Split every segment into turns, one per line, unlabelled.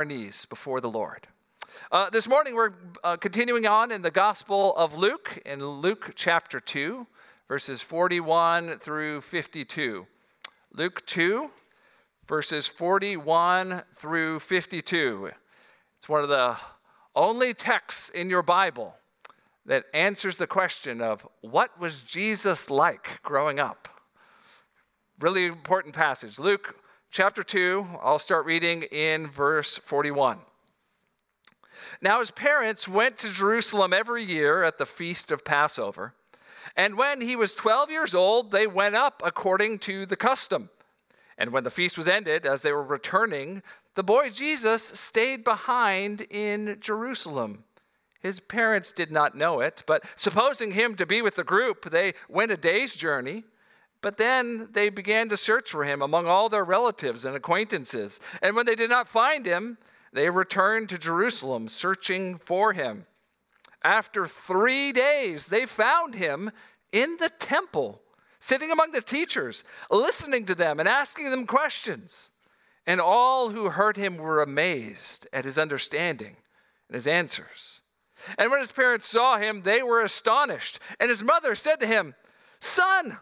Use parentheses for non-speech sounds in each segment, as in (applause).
our knees before the Lord. Uh, this morning, we're uh, continuing on in the Gospel of Luke, in Luke chapter 2, verses 41 through 52. Luke 2, verses 41 through 52. It's one of the only texts in your Bible that answers the question of what was Jesus like growing up? Really important passage. Luke chapter 2, I'll start reading in verse 41. Now, his parents went to Jerusalem every year at the feast of Passover. And when he was 12 years old, they went up according to the custom. And when the feast was ended, as they were returning, the boy Jesus stayed behind in Jerusalem. His parents did not know it, but supposing him to be with the group, they went a day's journey. But then they began to search for him among all their relatives and acquaintances. And when they did not find him, they returned to Jerusalem searching for him. After three days, they found him in the temple, sitting among the teachers, listening to them and asking them questions. And all who heard him were amazed at his understanding and his answers. And when his parents saw him, they were astonished. And his mother said to him, Son,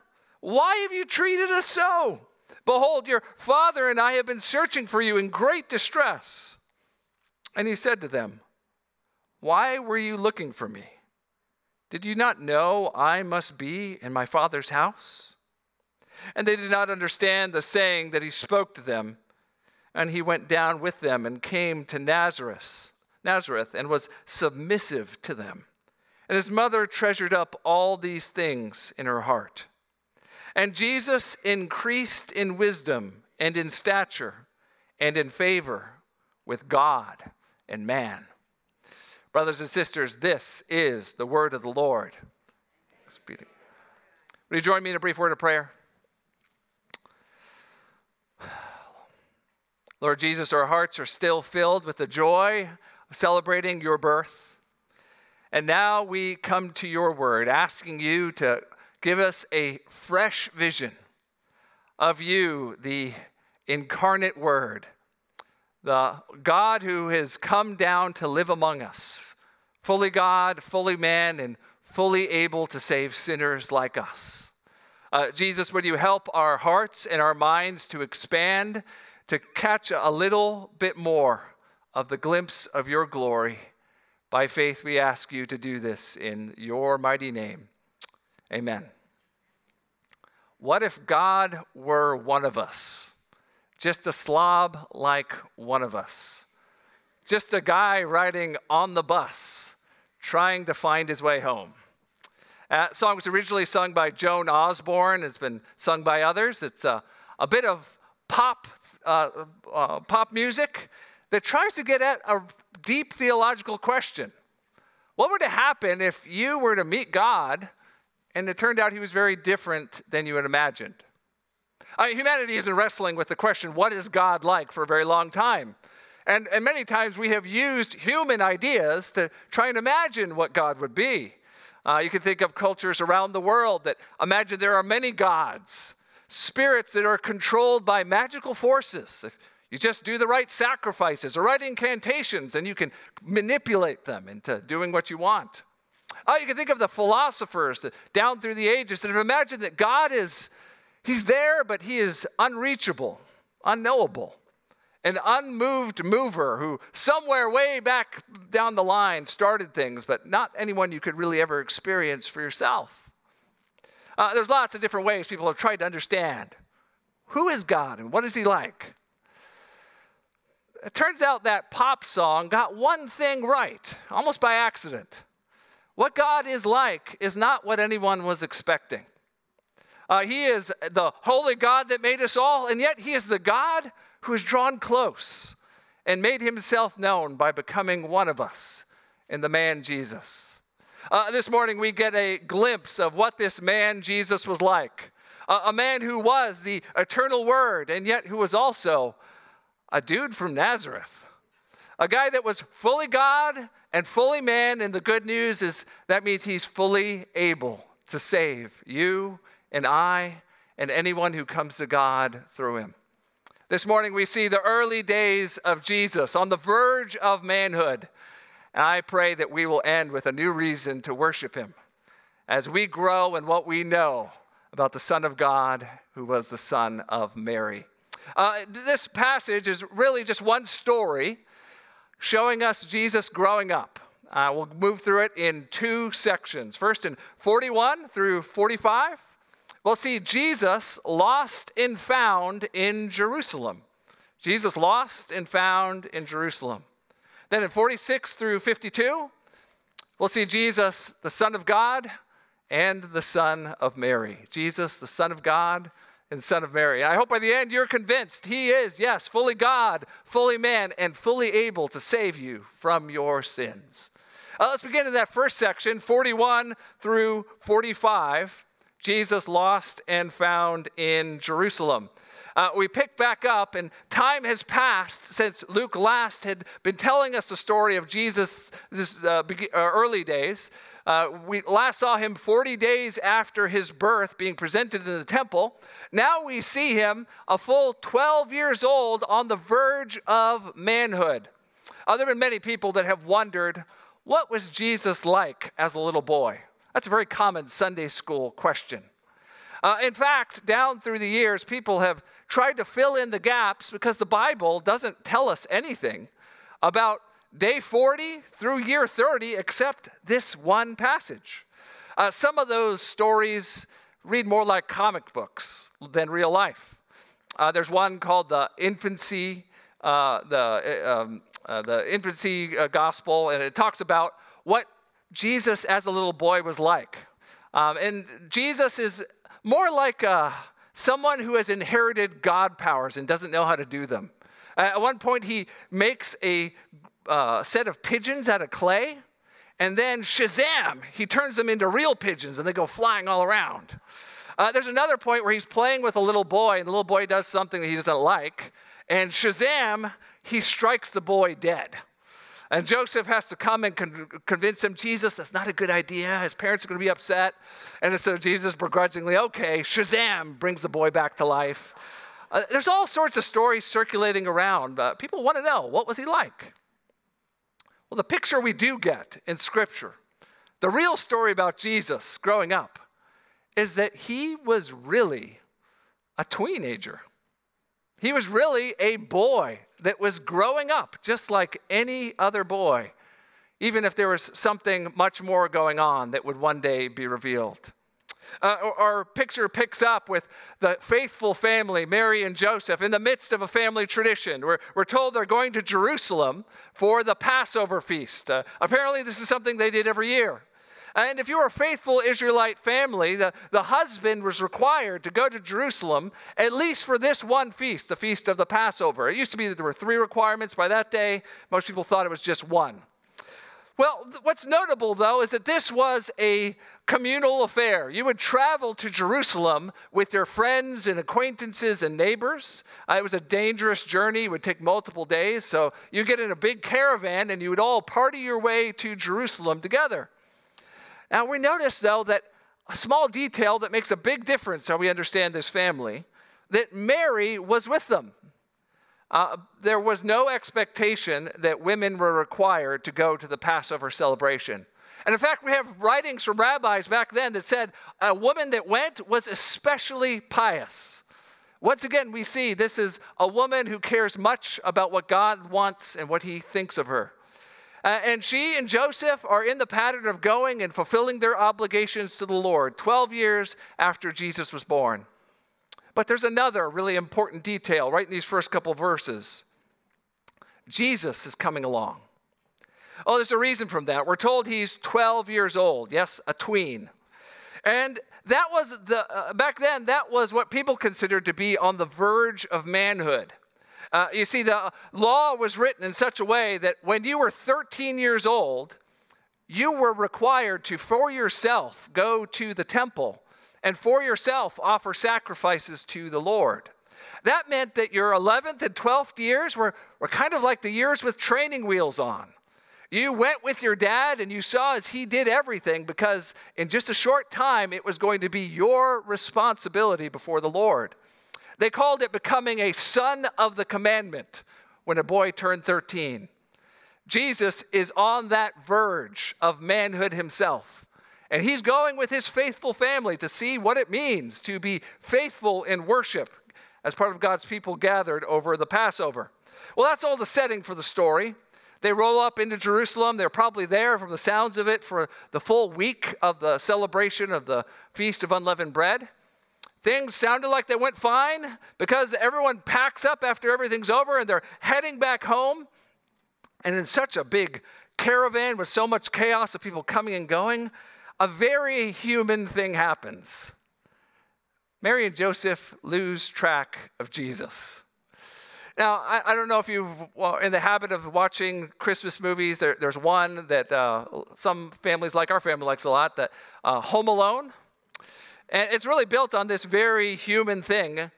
why have you treated us so? Behold, your father and I have been searching for you in great distress. And he said to them, Why were you looking for me? Did you not know I must be in my father's house? And they did not understand the saying that he spoke to them. And he went down with them and came to Nazareth, Nazareth, and was submissive to them. And his mother treasured up all these things in her heart. And Jesus increased in wisdom and in stature and in favor with God and man. Brothers and sisters, this is the word of the Lord. Would you join me in a brief word of prayer? Lord Jesus, our hearts are still filled with the joy of celebrating your birth. And now we come to your word, asking you to give us a fresh vision of you, the incarnate Word, the God who has come down to live among us, fully God, fully man, and fully able to save sinners like us. Uh, Jesus, would you help our hearts and our minds to expand, to catch a little bit more of the glimpse of your glory? By faith, we ask you to do this in your mighty name. Amen. What if God were one of us? Just a slob like one of us. Just a guy riding on the bus trying to find his way home. Uh, song was originally sung by Joan Osborne. It's been sung by others. It's a, a bit of pop, uh, uh, pop music that tries to get at a deep theological question. What would happen if you were to meet God and it turned out he was very different than you had imagined. I mean, humanity has been wrestling with the question, what is God like, for a very long time. And, and many times we have used human ideas to try and imagine what God would be. Uh, you can think of cultures around the world that imagine there are many gods, spirits that are controlled by magical forces. If you just do the right sacrifices or right incantations, and you can manipulate them into doing what you want. Oh, you can think of the philosophers down through the ages that have imagined that God is, He's there, but He is unreachable, unknowable, an unmoved mover who somewhere way back down the line started things, but not anyone you could really ever experience for yourself. Uh, there's lots of different ways people have tried to understand who is God and what is He like. It turns out that pop song got one thing right, almost by accident. What God is like is not what anyone was expecting. Uh, he is the holy God that made us all, and yet He is the God who has drawn close and made Himself known by becoming one of us in the man Jesus. Uh, this morning, we get a glimpse of what this man Jesus was like uh, a man who was the eternal Word, and yet who was also a dude from Nazareth, a guy that was fully God and fully man. And the good news is that means he's fully able to save you and I and anyone who comes to God through him. This morning we see the early days of Jesus on the verge of manhood. And I pray that we will end with a new reason to worship him as we grow in what we know about the Son of God who was the Son of Mary. Uh, this passage is really just one story showing us Jesus growing up. Uh, we'll move through it in two sections. First, in 41 through 45, we'll see Jesus lost and found in Jerusalem. Jesus lost and found in Jerusalem. Then in 46 through 52, we'll see Jesus, the Son of God, and the Son of Mary. Jesus, the Son of God, and Son of Mary. I hope by the end you're convinced he is, yes, fully God, fully man, and fully able to save you from your sins. Uh, let's begin in that first section, 41 through 45. Jesus lost and found in Jerusalem. Uh, we pick back up, and time has passed since Luke last had been telling us the story of Jesus' this, uh, uh, early days. Uh, we last saw him 40 days after his birth being presented in the temple. Now we see him a full 12 years old on the verge of manhood. Uh, there have been many people that have wondered what was Jesus like as a little boy? That's a very common Sunday school question. Uh, in fact, down through the years, people have tried to fill in the gaps because the Bible doesn't tell us anything about day 40 through year 30 except this one passage. Uh, some of those stories read more like comic books than real life. Uh, there's one called the infancy, uh, the uh, um, uh, the infancy uh, gospel, and it talks about what Jesus as a little boy was like. Um, and Jesus is more like someone who has inherited God powers and doesn't know how to do them. at one point, he makes a uh, set of pigeons out of clay, and then Shazam, he turns them into real pigeons and they go flying all around. Uh, there's another point where he's playing with a little boy, and the little boy does something that he doesn't like, and Shazam, he strikes the boy dead. And Joseph has to come and con- convince him, Jesus, that's not a good idea. His parents are going to be upset. And so Jesus begrudgingly, okay, Shazam, brings the boy back to life. Uh, there's all sorts of stories circulating around. but people want to know what was he like? Well, the picture we do get in Scripture, the real story about Jesus growing up, is that he was really a teenager. He was really a boy that was growing up just like any other boy, even if there was something much more going on that would one day be revealed. Uh, our picture picks up with the faithful family, Mary and Joseph, in the midst of a family tradition. We're, we're told they're going to Jerusalem for the Passover feast. Uh, apparently, this is something they did every year. And if you were a faithful Israelite family, the, the husband was required to go to Jerusalem at least for this one feast, the feast of the Passover. It used to be that there were three requirements. By that day, most people thought it was just one. Well, what's notable though is that this was a communal affair. You would travel to Jerusalem with your friends and acquaintances and neighbors. Uh, it was a dangerous journey, it would take multiple days. So you get in a big caravan and you would all party your way to Jerusalem together. Now, we notice, though, that a small detail that makes a big difference how we understand this family that Mary was with them. Uh, there was no expectation that women were required to go to the Passover celebration. And in fact, we have writings from rabbis back then that said a woman that went was especially pious. Once again, we see this is a woman who cares much about what God wants and what he thinks of her. Uh, and she and Joseph are in the pattern of going and fulfilling their obligations to the Lord 12 years after Jesus was born. But there's another really important detail right in these first couple verses Jesus is coming along. Oh, there's a reason from that. We're told he's 12 years old. Yes, a tween. And that was the, uh, back then, that was what people considered to be on the verge of manhood. Uh, you see, the law was written in such a way that when you were 13 years old, you were required to, for yourself, go to the temple and for yourself offer sacrifices to the Lord. That meant that your 11th and 12th years were, were kind of like the years with training wheels on. You went with your dad and you saw as he did everything because in just a short time it was going to be your responsibility before the Lord. They called it becoming a son of the commandment when a boy turned 13. Jesus is on that verge of manhood himself. And he's going with his faithful family to see what it means to be faithful in worship as part of God's people gathered over the Passover. Well, that's all the setting for the story. They roll up into Jerusalem. They're probably there from the sounds of it for the full week of the celebration of the Feast of Unleavened Bread. Things sounded like they went fine because everyone packs up after everything's over and they're heading back home. And in such a big caravan with so much chaos of people coming and going, a very human thing happens. Mary and Joseph lose track of Jesus. Now, I, I don't know if you're well, in the habit of watching Christmas movies. There, there's one that uh, some families, like our family, likes a lot, that uh, Home Alone. And it's really built on this very human thing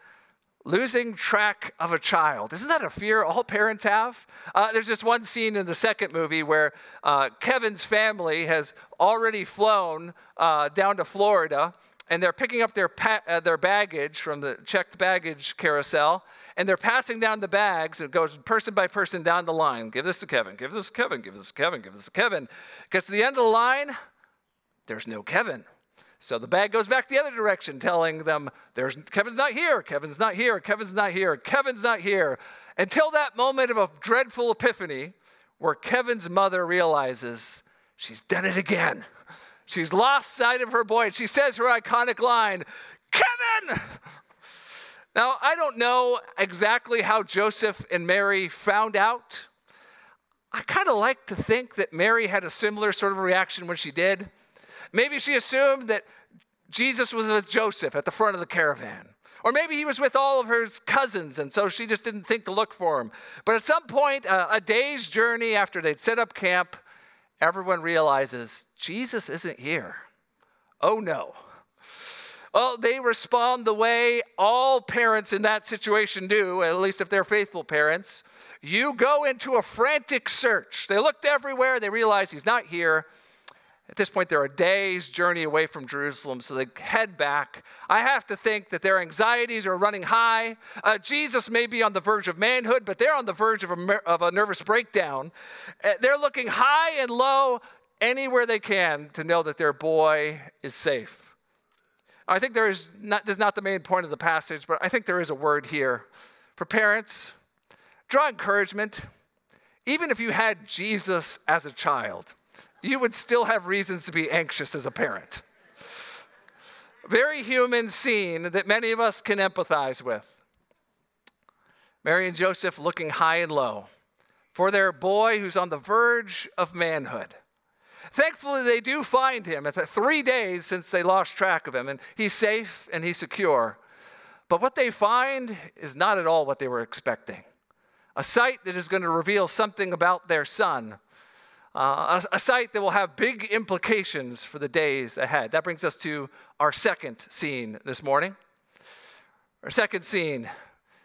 losing track of a child. Isn't that a fear all parents have? Uh, there's just one scene in the second movie where uh, Kevin's family has already flown uh, down to Florida and they're picking up their, pa- uh, their baggage from the checked baggage carousel and they're passing down the bags. It goes person by person down the line. Give this to Kevin, give this to Kevin, give this to Kevin, give this to Kevin. Gets to the end of the line, there's no Kevin. So the bag goes back the other direction, telling them, There's Kevin's not here, Kevin's not here, Kevin's not here, Kevin's not here. Until that moment of a dreadful epiphany where Kevin's mother realizes she's done it again. She's lost sight of her boy. And she says her iconic line, Kevin! Now, I don't know exactly how Joseph and Mary found out. I kind of like to think that Mary had a similar sort of reaction when she did. Maybe she assumed that Jesus was with Joseph at the front of the caravan. Or maybe he was with all of her cousins, and so she just didn't think to look for him. But at some point, uh, a day's journey after they'd set up camp, everyone realizes Jesus isn't here. Oh no. Well, they respond the way all parents in that situation do, at least if they're faithful parents. You go into a frantic search. They looked everywhere, they realize he's not here. At this point, they're a day's journey away from Jerusalem, so they head back. I have to think that their anxieties are running high. Uh, Jesus may be on the verge of manhood, but they're on the verge of a, of a nervous breakdown. Uh, they're looking high and low anywhere they can to know that their boy is safe. I think there is not, this is not the main point of the passage, but I think there is a word here. For parents, draw encouragement. Even if you had Jesus as a child, you would still have reasons to be anxious as a parent. Very human scene that many of us can empathize with. Mary and Joseph looking high and low for their boy who's on the verge of manhood. Thankfully, they do find him. It's three days since they lost track of him, and he's safe and he's secure. But what they find is not at all what they were expecting a sight that is going to reveal something about their son uh, a, a sight that will have big implications for the days ahead. That brings us to our second scene this morning. Our second scene,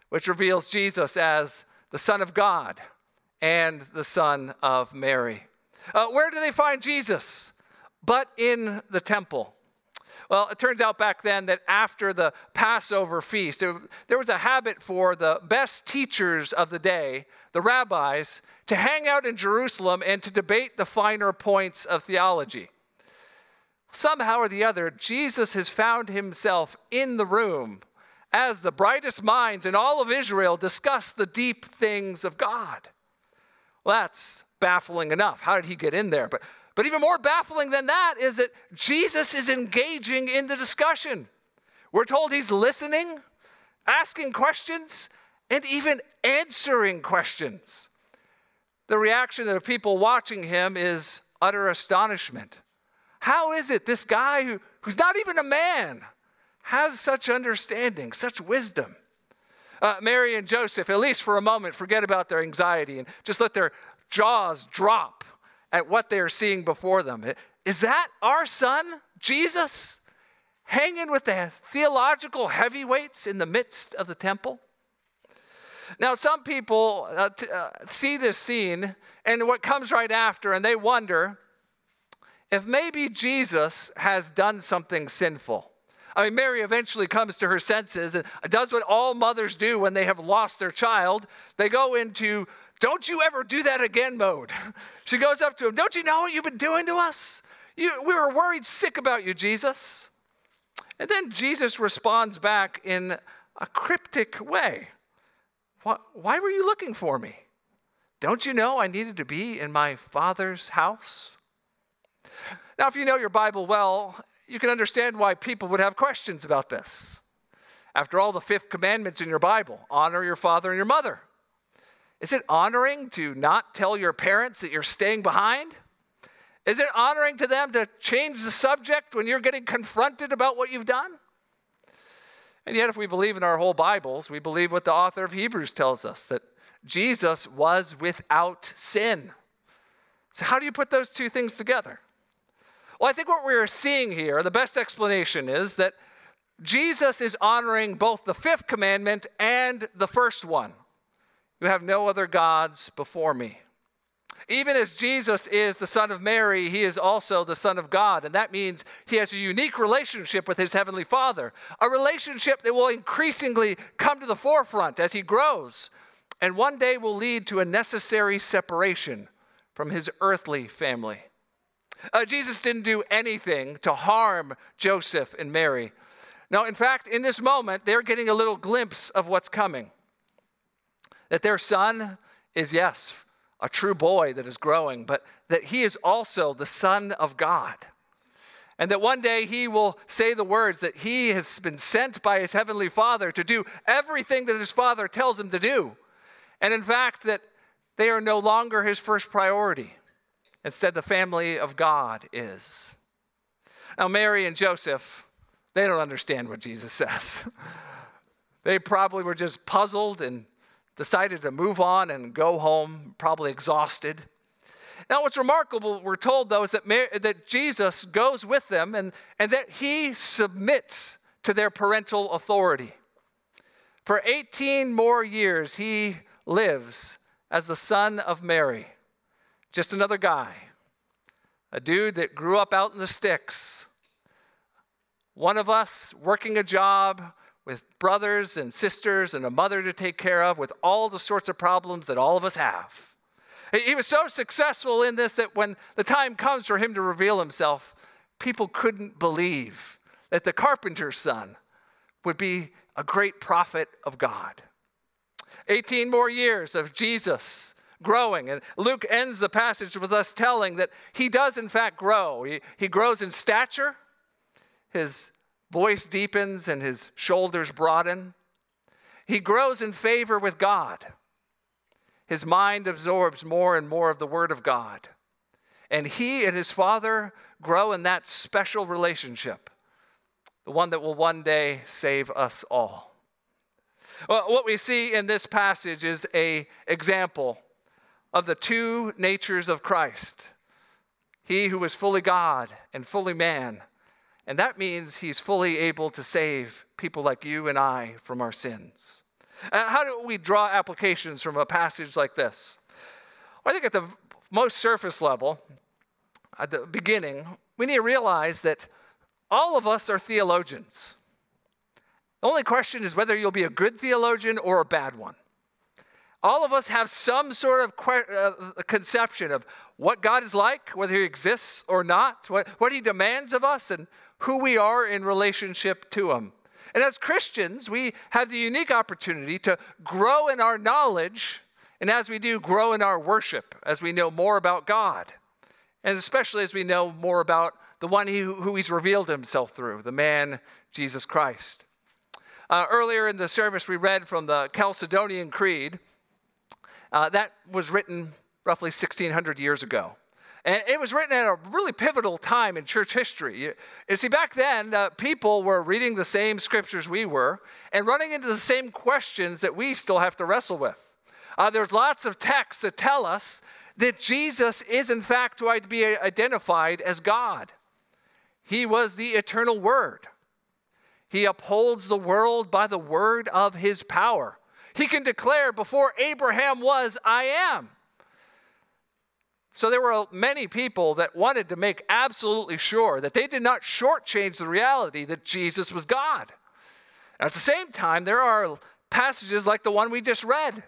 which reveals Jesus as the Son of God and the Son of Mary. Uh, where do they find Jesus? But in the temple. Well, it turns out back then that after the Passover feast, there, was a habit for the best teachers of the day, the rabbis, to hang out in Jerusalem and to debate the finer points of theology. Somehow or the other, Jesus has found himself in the room as the brightest minds in all of Israel discuss the deep things of God. Well, that's baffling enough. How did he get in there? But, but even more baffling than that is that Jesus is engaging in the discussion. We're told he's listening, asking questions, and even answering questions. The reaction of the people watching him is utter astonishment. How is it this guy who, who's not even a man has such understanding, such wisdom? Uh, Mary and Joseph, at least for a moment, forget about their anxiety and just let their jaws drop at what they are seeing before them. Is that our son, Jesus, hanging with the theological heavyweights in the midst of the temple? Now, some people uh, t- uh, see this scene and what comes right after, and they wonder if maybe Jesus has done something sinful. I mean, Mary eventually comes to her senses and does what all mothers do when they have lost their child. They go into, don't you ever do that again mode. (laughs) She goes up to him, Don't you know what you've been doing to us? You, we were worried sick about you, Jesus. And then Jesus responds back in a cryptic way Why, why were you looking for me? Don't you know I needed to be in my Father's house? Now, if you know your Bible well, you can understand why people would have questions about this. After all, the fifth commandment's in your Bible honor your father and your mother. Is it honoring to not tell your parents that you're staying behind? Is it honoring to them to change the subject when you're getting confronted about what you've done? And yet, if we believe in our whole Bibles, we believe what the author of Hebrews tells us that Jesus was without sin. So, how do you put those two things together? Well, I think what we're seeing here, the best explanation is that Jesus is honoring both the fifth commandment and the first one You have no other gods before me. Even as Jesus is the Son of Mary, he is also the Son of God. And that means he has a unique relationship with his Heavenly Father, a relationship that will increasingly come to the forefront as he grows, and one day will lead to a necessary separation from his earthly family. Uh, Jesus didn't do anything to harm Joseph and Mary. Now, in fact, in this moment, they're getting a little glimpse of what's coming. That their son is, yes, a true boy that is growing, but that he is also the Son of God. And that one day he will say the words that he has been sent by his heavenly Father to do everything that his Father tells him to do. And in fact, that they are no longer his first priority. Instead, the family of God is. Now, Mary and Joseph, they don't understand what Jesus says. (laughs) they probably were just puzzled and decided to move on and go home, probably exhausted. Now, what's remarkable, we're told, though, is that, Mary, that Jesus goes with them and, and that he submits to their parental authority. For 18 more years, he lives as the son of Mary, just another guy, a dude that grew up out in the sticks. One of us working a job, with brothers and sisters and a mother to take care of, with all the sorts of problems that all of us have. He was so successful in this that when the time comes for him to reveal himself, people couldn't believe that the carpenter's son would be a great prophet of God. 18 more years of Jesus growing. And Luke ends the passage with us telling that he does, in fact, grow. He, he grows in stature, his voice deepens and his shoulders broaden. He grows in favor with God. His mind absorbs more and more of the Word of God. And he and his Father grow in that special relationship, the one that will one day save us all. Well, what we see in this passage is a example of the two natures of Christ. He who was fully God and fully man and that means he's fully able to save people like you and I from our sins. Uh, how do we draw applications from a passage like this? Well, I think at the most surface level, at the beginning, we need to realize that all of us are theologians. The only question is whether you'll be a good theologian or a bad one. All of us have some sort of que- uh, conception of what God is like, whether He exists or not, what, what He demands of us, and who we are in relationship to Him. And as Christians, we have the unique opportunity to grow in our knowledge, and as we do, grow in our worship as we know more about God, and especially as we know more about the one who, who He's revealed Himself through, the man Jesus Christ. Uh, earlier in the service, we read from the Chalcedonian Creed. Uh, that was written roughly 1600 years ago. And it was written at a really pivotal time in church history. You, you see, back then, uh, people were reading the same scriptures we were and running into the same questions that we still have to wrestle with. Uh, there's lots of texts that tell us that Jesus is, in fact, to be identified as God. He was the eternal Word. He upholds the world by the word of his power. He can declare, before Abraham was, I am. So there were many people that wanted to make absolutely sure that they did not shortchange the reality that Jesus was God. At the same time, there are passages like the one we just read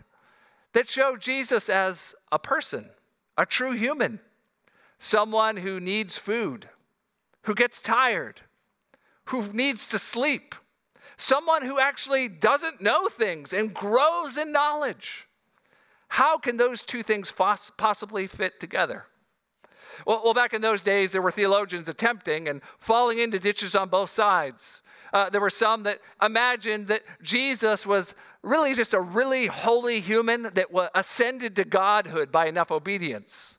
that show Jesus as a person, a true human, someone who needs food, who gets tired, who needs to sleep, someone who actually doesn't know things and grows in knowledge. How can those two things possibly fit together? Well, well, back in those days, there were theologians attempting and falling into ditches on both sides. Uh, there were some that imagined that Jesus was really just a really holy human that ascended to godhood by enough obedience.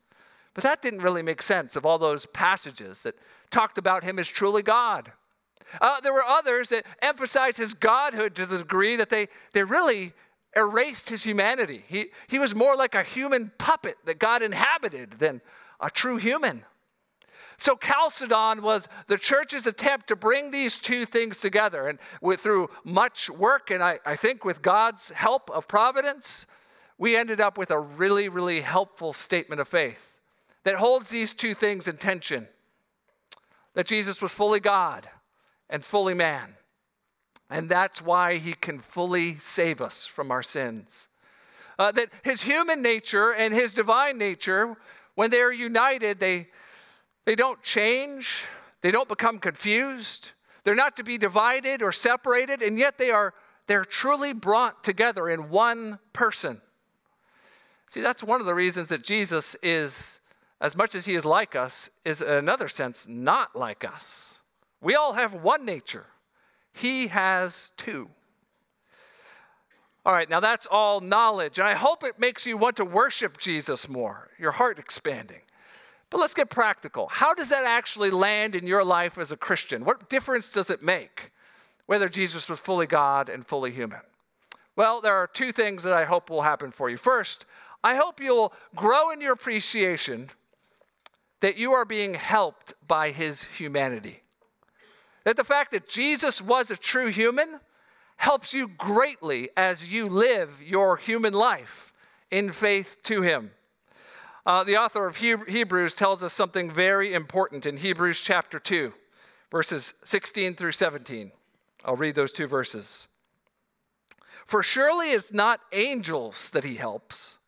But that didn't really make sense of all those passages that talked about him as truly God. Uh, there were others that emphasized his godhood to the degree that they, they really erased his humanity. He, he was more like a human puppet that God inhabited than a true human. So Chalcedon was the church's attempt to bring these two things together. And with, through much work, and I, I think with God's help of providence, we ended up with a really, really helpful statement of faith that holds these two things in tension that Jesus was fully God and fully man. And that's why he can fully save us from our sins. Uh, that his human nature and his divine nature, when they are united, they, they don't change, they don't become confused, they're not to be divided or separated, and yet they are they're truly brought together in one person. See, that's one of the reasons that Jesus is, as much as he is like us, is in another sense not like us. We all have one nature, he has two. All right, now that's all knowledge, and I hope it makes you want to worship Jesus more, your heart expanding. But let's get practical. How does that actually land in your life as a Christian? What difference does it make whether Jesus was fully God and fully human? Well, there are two things that I hope will happen for you. First, I hope you'll grow in your appreciation that you are being helped by his humanity. That the fact that Jesus was a true human helps you greatly as you live your human life in faith to him. Uh, the author of Hebrews tells us something very important in Hebrews chapter 2, verses 16 through 17. I'll read those two verses. For surely it's not angels that he helps,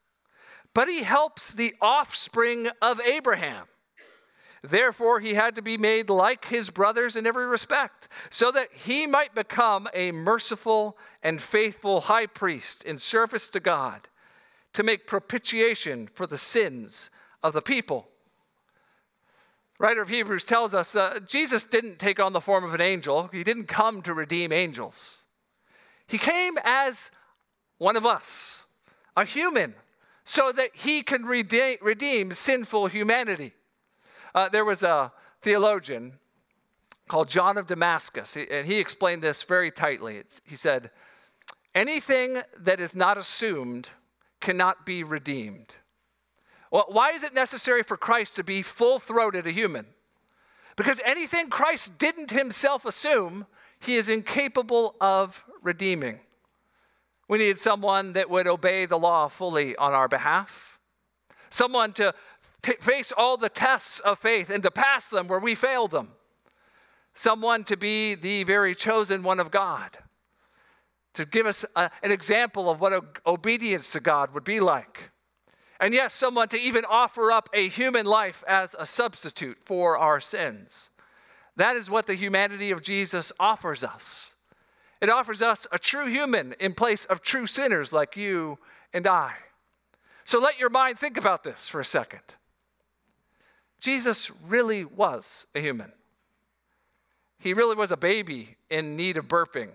but he helps the offspring of Abraham. Therefore, he had to be made like his brothers in every respect, so that he might become a merciful and faithful high priest in service to God to make propitiation for the sins of the people. writer of Hebrews tells us uh, Jesus didn't take on the form of an angel, he didn't come to redeem angels. He came as one of us, a human, so that he can redeem, redeem sinful humanity. Uh, there was a theologian called John of Damascus, and he explained this very tightly. It's, he said, Anything that is not assumed cannot be redeemed. Well, why is it necessary for Christ to be full throated a human? Because anything Christ didn't himself assume, he is incapable of redeeming. We need someone that would obey the law fully on our behalf, someone to t- face all the tests of faith and to pass them where we fail them. Someone to be the very chosen one of God, to give us a, an example of what obedience to God would be like. And yes, someone to even offer up a human life as a substitute for our sins. That is what the humanity of Jesus offers us. It offers us a true human in place of true sinners like you and I. So let your mind think about this for a second. Jesus really was a human. He really was a baby in need of burping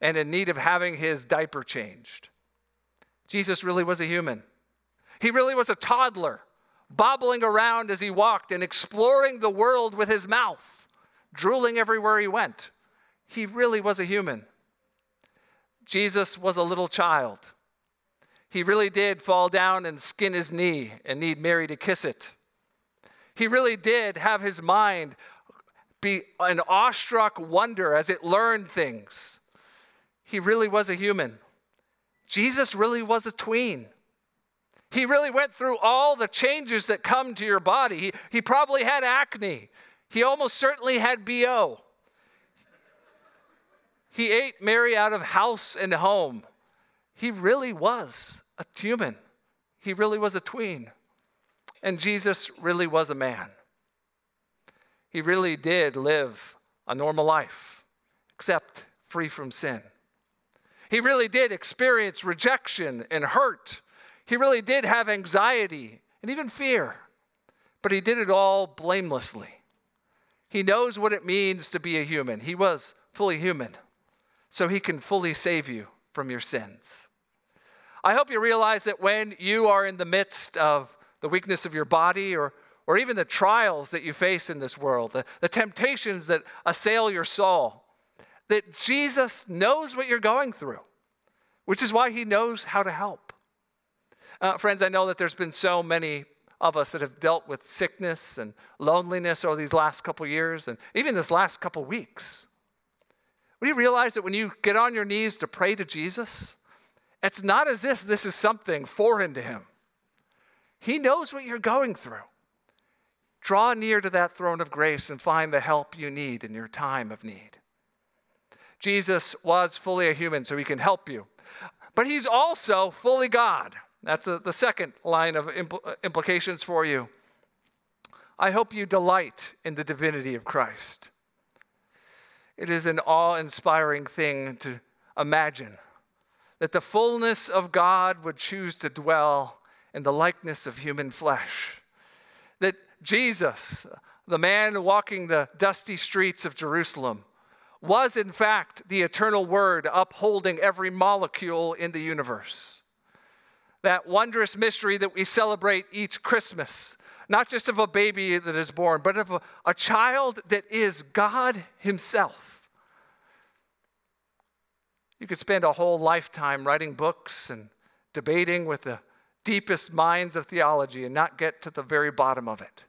and in need of having his diaper changed. Jesus really was a human. He really was a toddler, bobbling around as he walked and exploring the world with his mouth, drooling everywhere he went. He really was a human. Jesus was a little child. He really did fall down and skin his knee and need Mary to kiss it. He really did have his mind be an awestruck wonder as it learned things. He really was a human. Jesus really was a tween. He really went through all the changes that come to your body. He, he probably had acne. He almost certainly had BO. He ate Mary out of house and home. He really was a human. He really was a tween. And Jesus really was a man. He really did live a normal life, except free from sin. He really did experience rejection and hurt. He really did have anxiety and even fear, but he did it all blamelessly. He knows what it means to be a human. He was fully human, so he can fully save you from your sins. I hope you realize that when you are in the midst of the weakness of your body or, or even the trials that you face in this world, the, the temptations that assail your soul, that Jesus knows what you're going through, which is why he knows how to help. Uh, friends, I know that there's been so many of us that have dealt with sickness and loneliness over these last couple years and even this last couple weeks. Would you realize that when you get on your knees to pray to Jesus, it's not as if this is something foreign to him. He knows what you're going through. Draw near to that throne of grace and find the help you need in your time of need. Jesus was fully a human, so he can help you. But he's also fully God. That's a, the second line of impl- implications for you. I hope you delight in the divinity of Christ. It is an awe inspiring thing to imagine that the fullness of God would choose to dwell in the likeness of human flesh. That Jesus, the man walking the dusty streets of Jerusalem, was in fact the eternal word upholding every molecule in the universe that wondrous mystery that we celebrate each Christmas, not just of a baby that is born, but of a, a child that is God Himself. You could spend a whole lifetime writing books and debating with the deepest minds of theology and not get to the very bottom of it.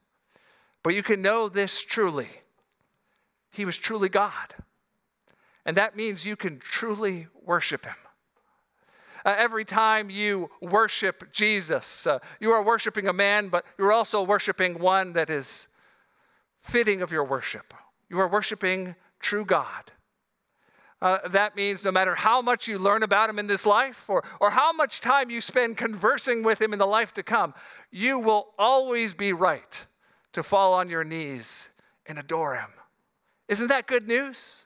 But you can know this truly He was truly God. And that means you can truly worship Him uh, every time you worship Jesus. Uh, you are worshiping a man, but you're also worshiping one that is fitting of your worship. You are worshiping true God. Uh, that means no matter how much you learn about him in this life or, or how much time you spend conversing with him in the life to come, you will always be right to fall on your knees and adore him. Isn't that good news?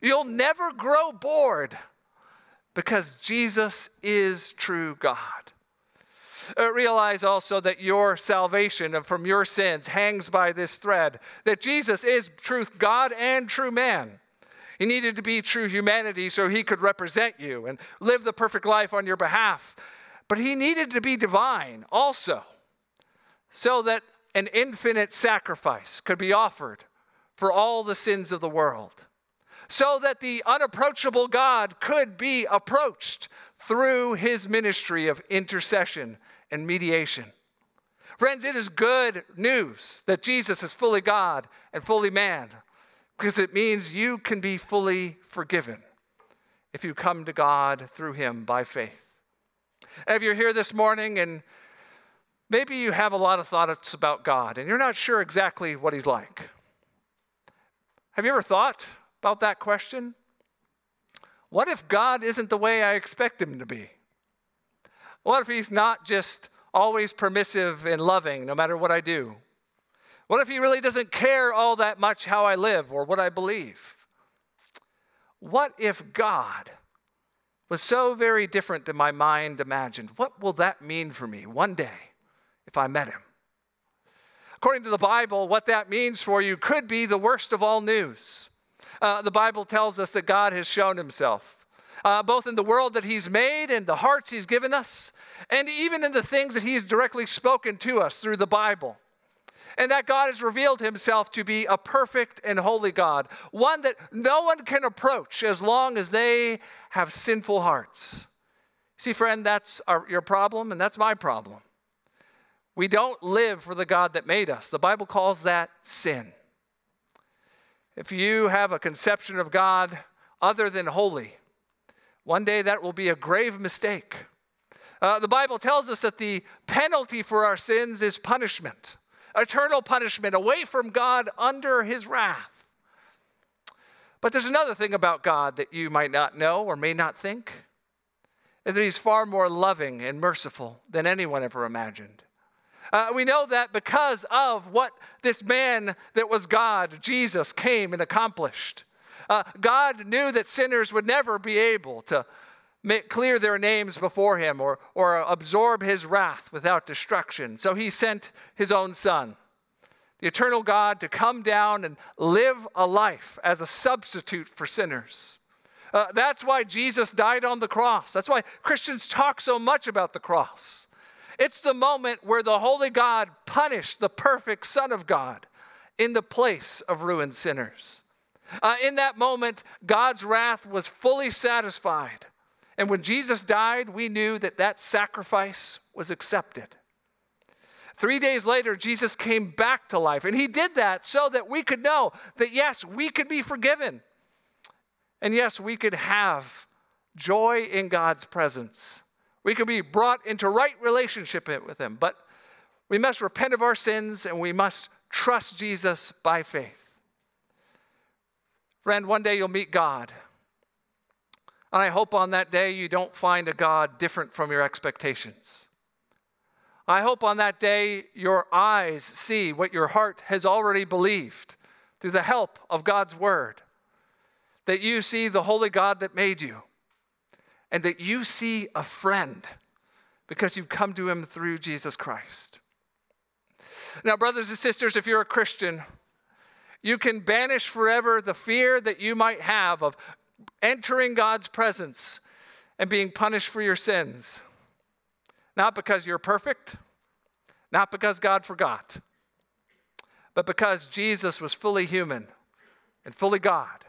You'll never grow bored because Jesus is true God. Uh, realize also that your salvation from your sins hangs by this thread that Jesus is truth God and true man. He needed to be true humanity so he could represent you and live the perfect life on your behalf. But he needed to be divine also, so that an infinite sacrifice could be offered for all the sins of the world so that the unapproachable God could be approached through his ministry of intercession and mediation. Friends, it is good news that Jesus is fully God and fully man because it means you can be fully forgiven if you come to God through him by faith. If you're here this morning and maybe you have a lot of thoughts about God and you're not sure exactly what he's like, have you ever thought about that question? What if God isn't the way I expect him to be? What if he's not just always permissive and loving no matter what I do? What if he really doesn't care all that much how I live or what I believe? What if God was so very different than my mind imagined? What will that mean for me one day if I met him? According to the Bible, what that means for you could be the worst of all news. Uh, the Bible tells us that God has shown himself, uh, both in the world that he's made and the hearts he's given us, and even in the things that he's directly spoken to us through the Bible. And that God has revealed himself to be a perfect and holy God, one that no one can approach as long as they have sinful hearts. See, friend, that's our, your problem, and that's my problem. We don't live for the God that made us. The Bible calls that sin. If you have a conception of God other than holy, one day that will be a grave mistake. Uh, the Bible tells us that the penalty for our sins is punishment, eternal punishment, away from God under his wrath. But there's another thing about God that you might not know or may not think, and that he's far more loving and merciful than anyone ever imagined. Uh, we know that because of what this man that was God, Jesus, came and accomplished. Uh, God knew that sinners would never be able to clear their names before him or, or absorb his wrath without destruction. So he sent his own son, the eternal God, to come down and live a life as a substitute for sinners. Uh, that's why Jesus died on the cross. That's why Christians talk so much about the cross. It's the moment where the Holy God punished the perfect Son of God in the place of ruined sinners. Uh, in that moment, God's wrath was fully satisfied. And when Jesus died, we knew that that sacrifice was accepted. Three days later, Jesus came back to life. And he did that so that we could know that, yes, we could be forgiven. And yes, we could have joy in God's presence. We could be brought into right relationship with him. But we must repent of our sins and we must trust Jesus by faith. Friend, one day you'll meet God. And I hope on that day you don't find a God different from your expectations. I hope on that day your eyes see what your heart has already believed through the help of God's Word. That you see the holy God that made you, and that you see a friend because you've come to Him through Jesus Christ. Now, brothers and sisters, if you're a Christian, you can banish forever the fear that you might have of entering God's presence and being punished for your sins. Not because you're perfect, not because God forgot, but because Jesus was fully human and fully God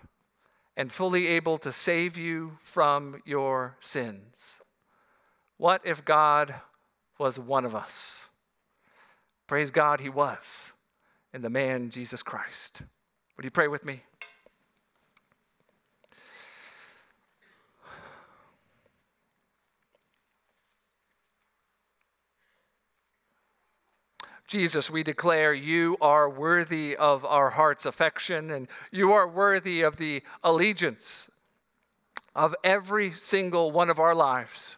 and fully able to save you from your sins. What if God was one of us? Praise God, He was in the man Jesus Christ. Would you pray with me? Jesus, we declare you are worthy of our heart's affection and you are worthy of the allegiance of every single one of our lives.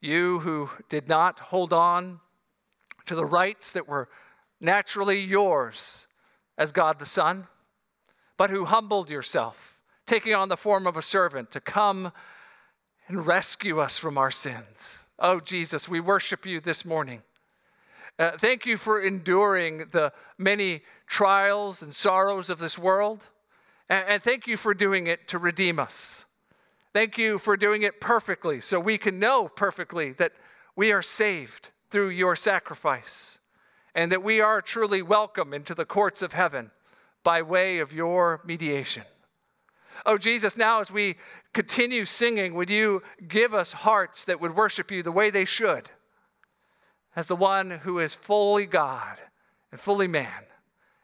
You who did not hold on to the rights that were naturally yours as God the Son, but who humbled yourself, taking on the form of a servant to come and rescue us from our sins. Oh, Jesus, we worship you this morning. Uh, thank you for enduring the many trials and sorrows of this world. And, and thank you for doing it to redeem us. Thank you for doing it perfectly so we can know perfectly that we are saved through your sacrifice and that we are truly welcome into the courts of heaven by way of your mediation. Oh, Jesus, now as we continue singing, would you give us hearts that would worship you the way they should, as the one who is fully God and fully man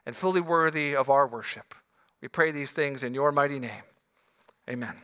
and fully worthy of our worship? We pray these things in your mighty name. Amen.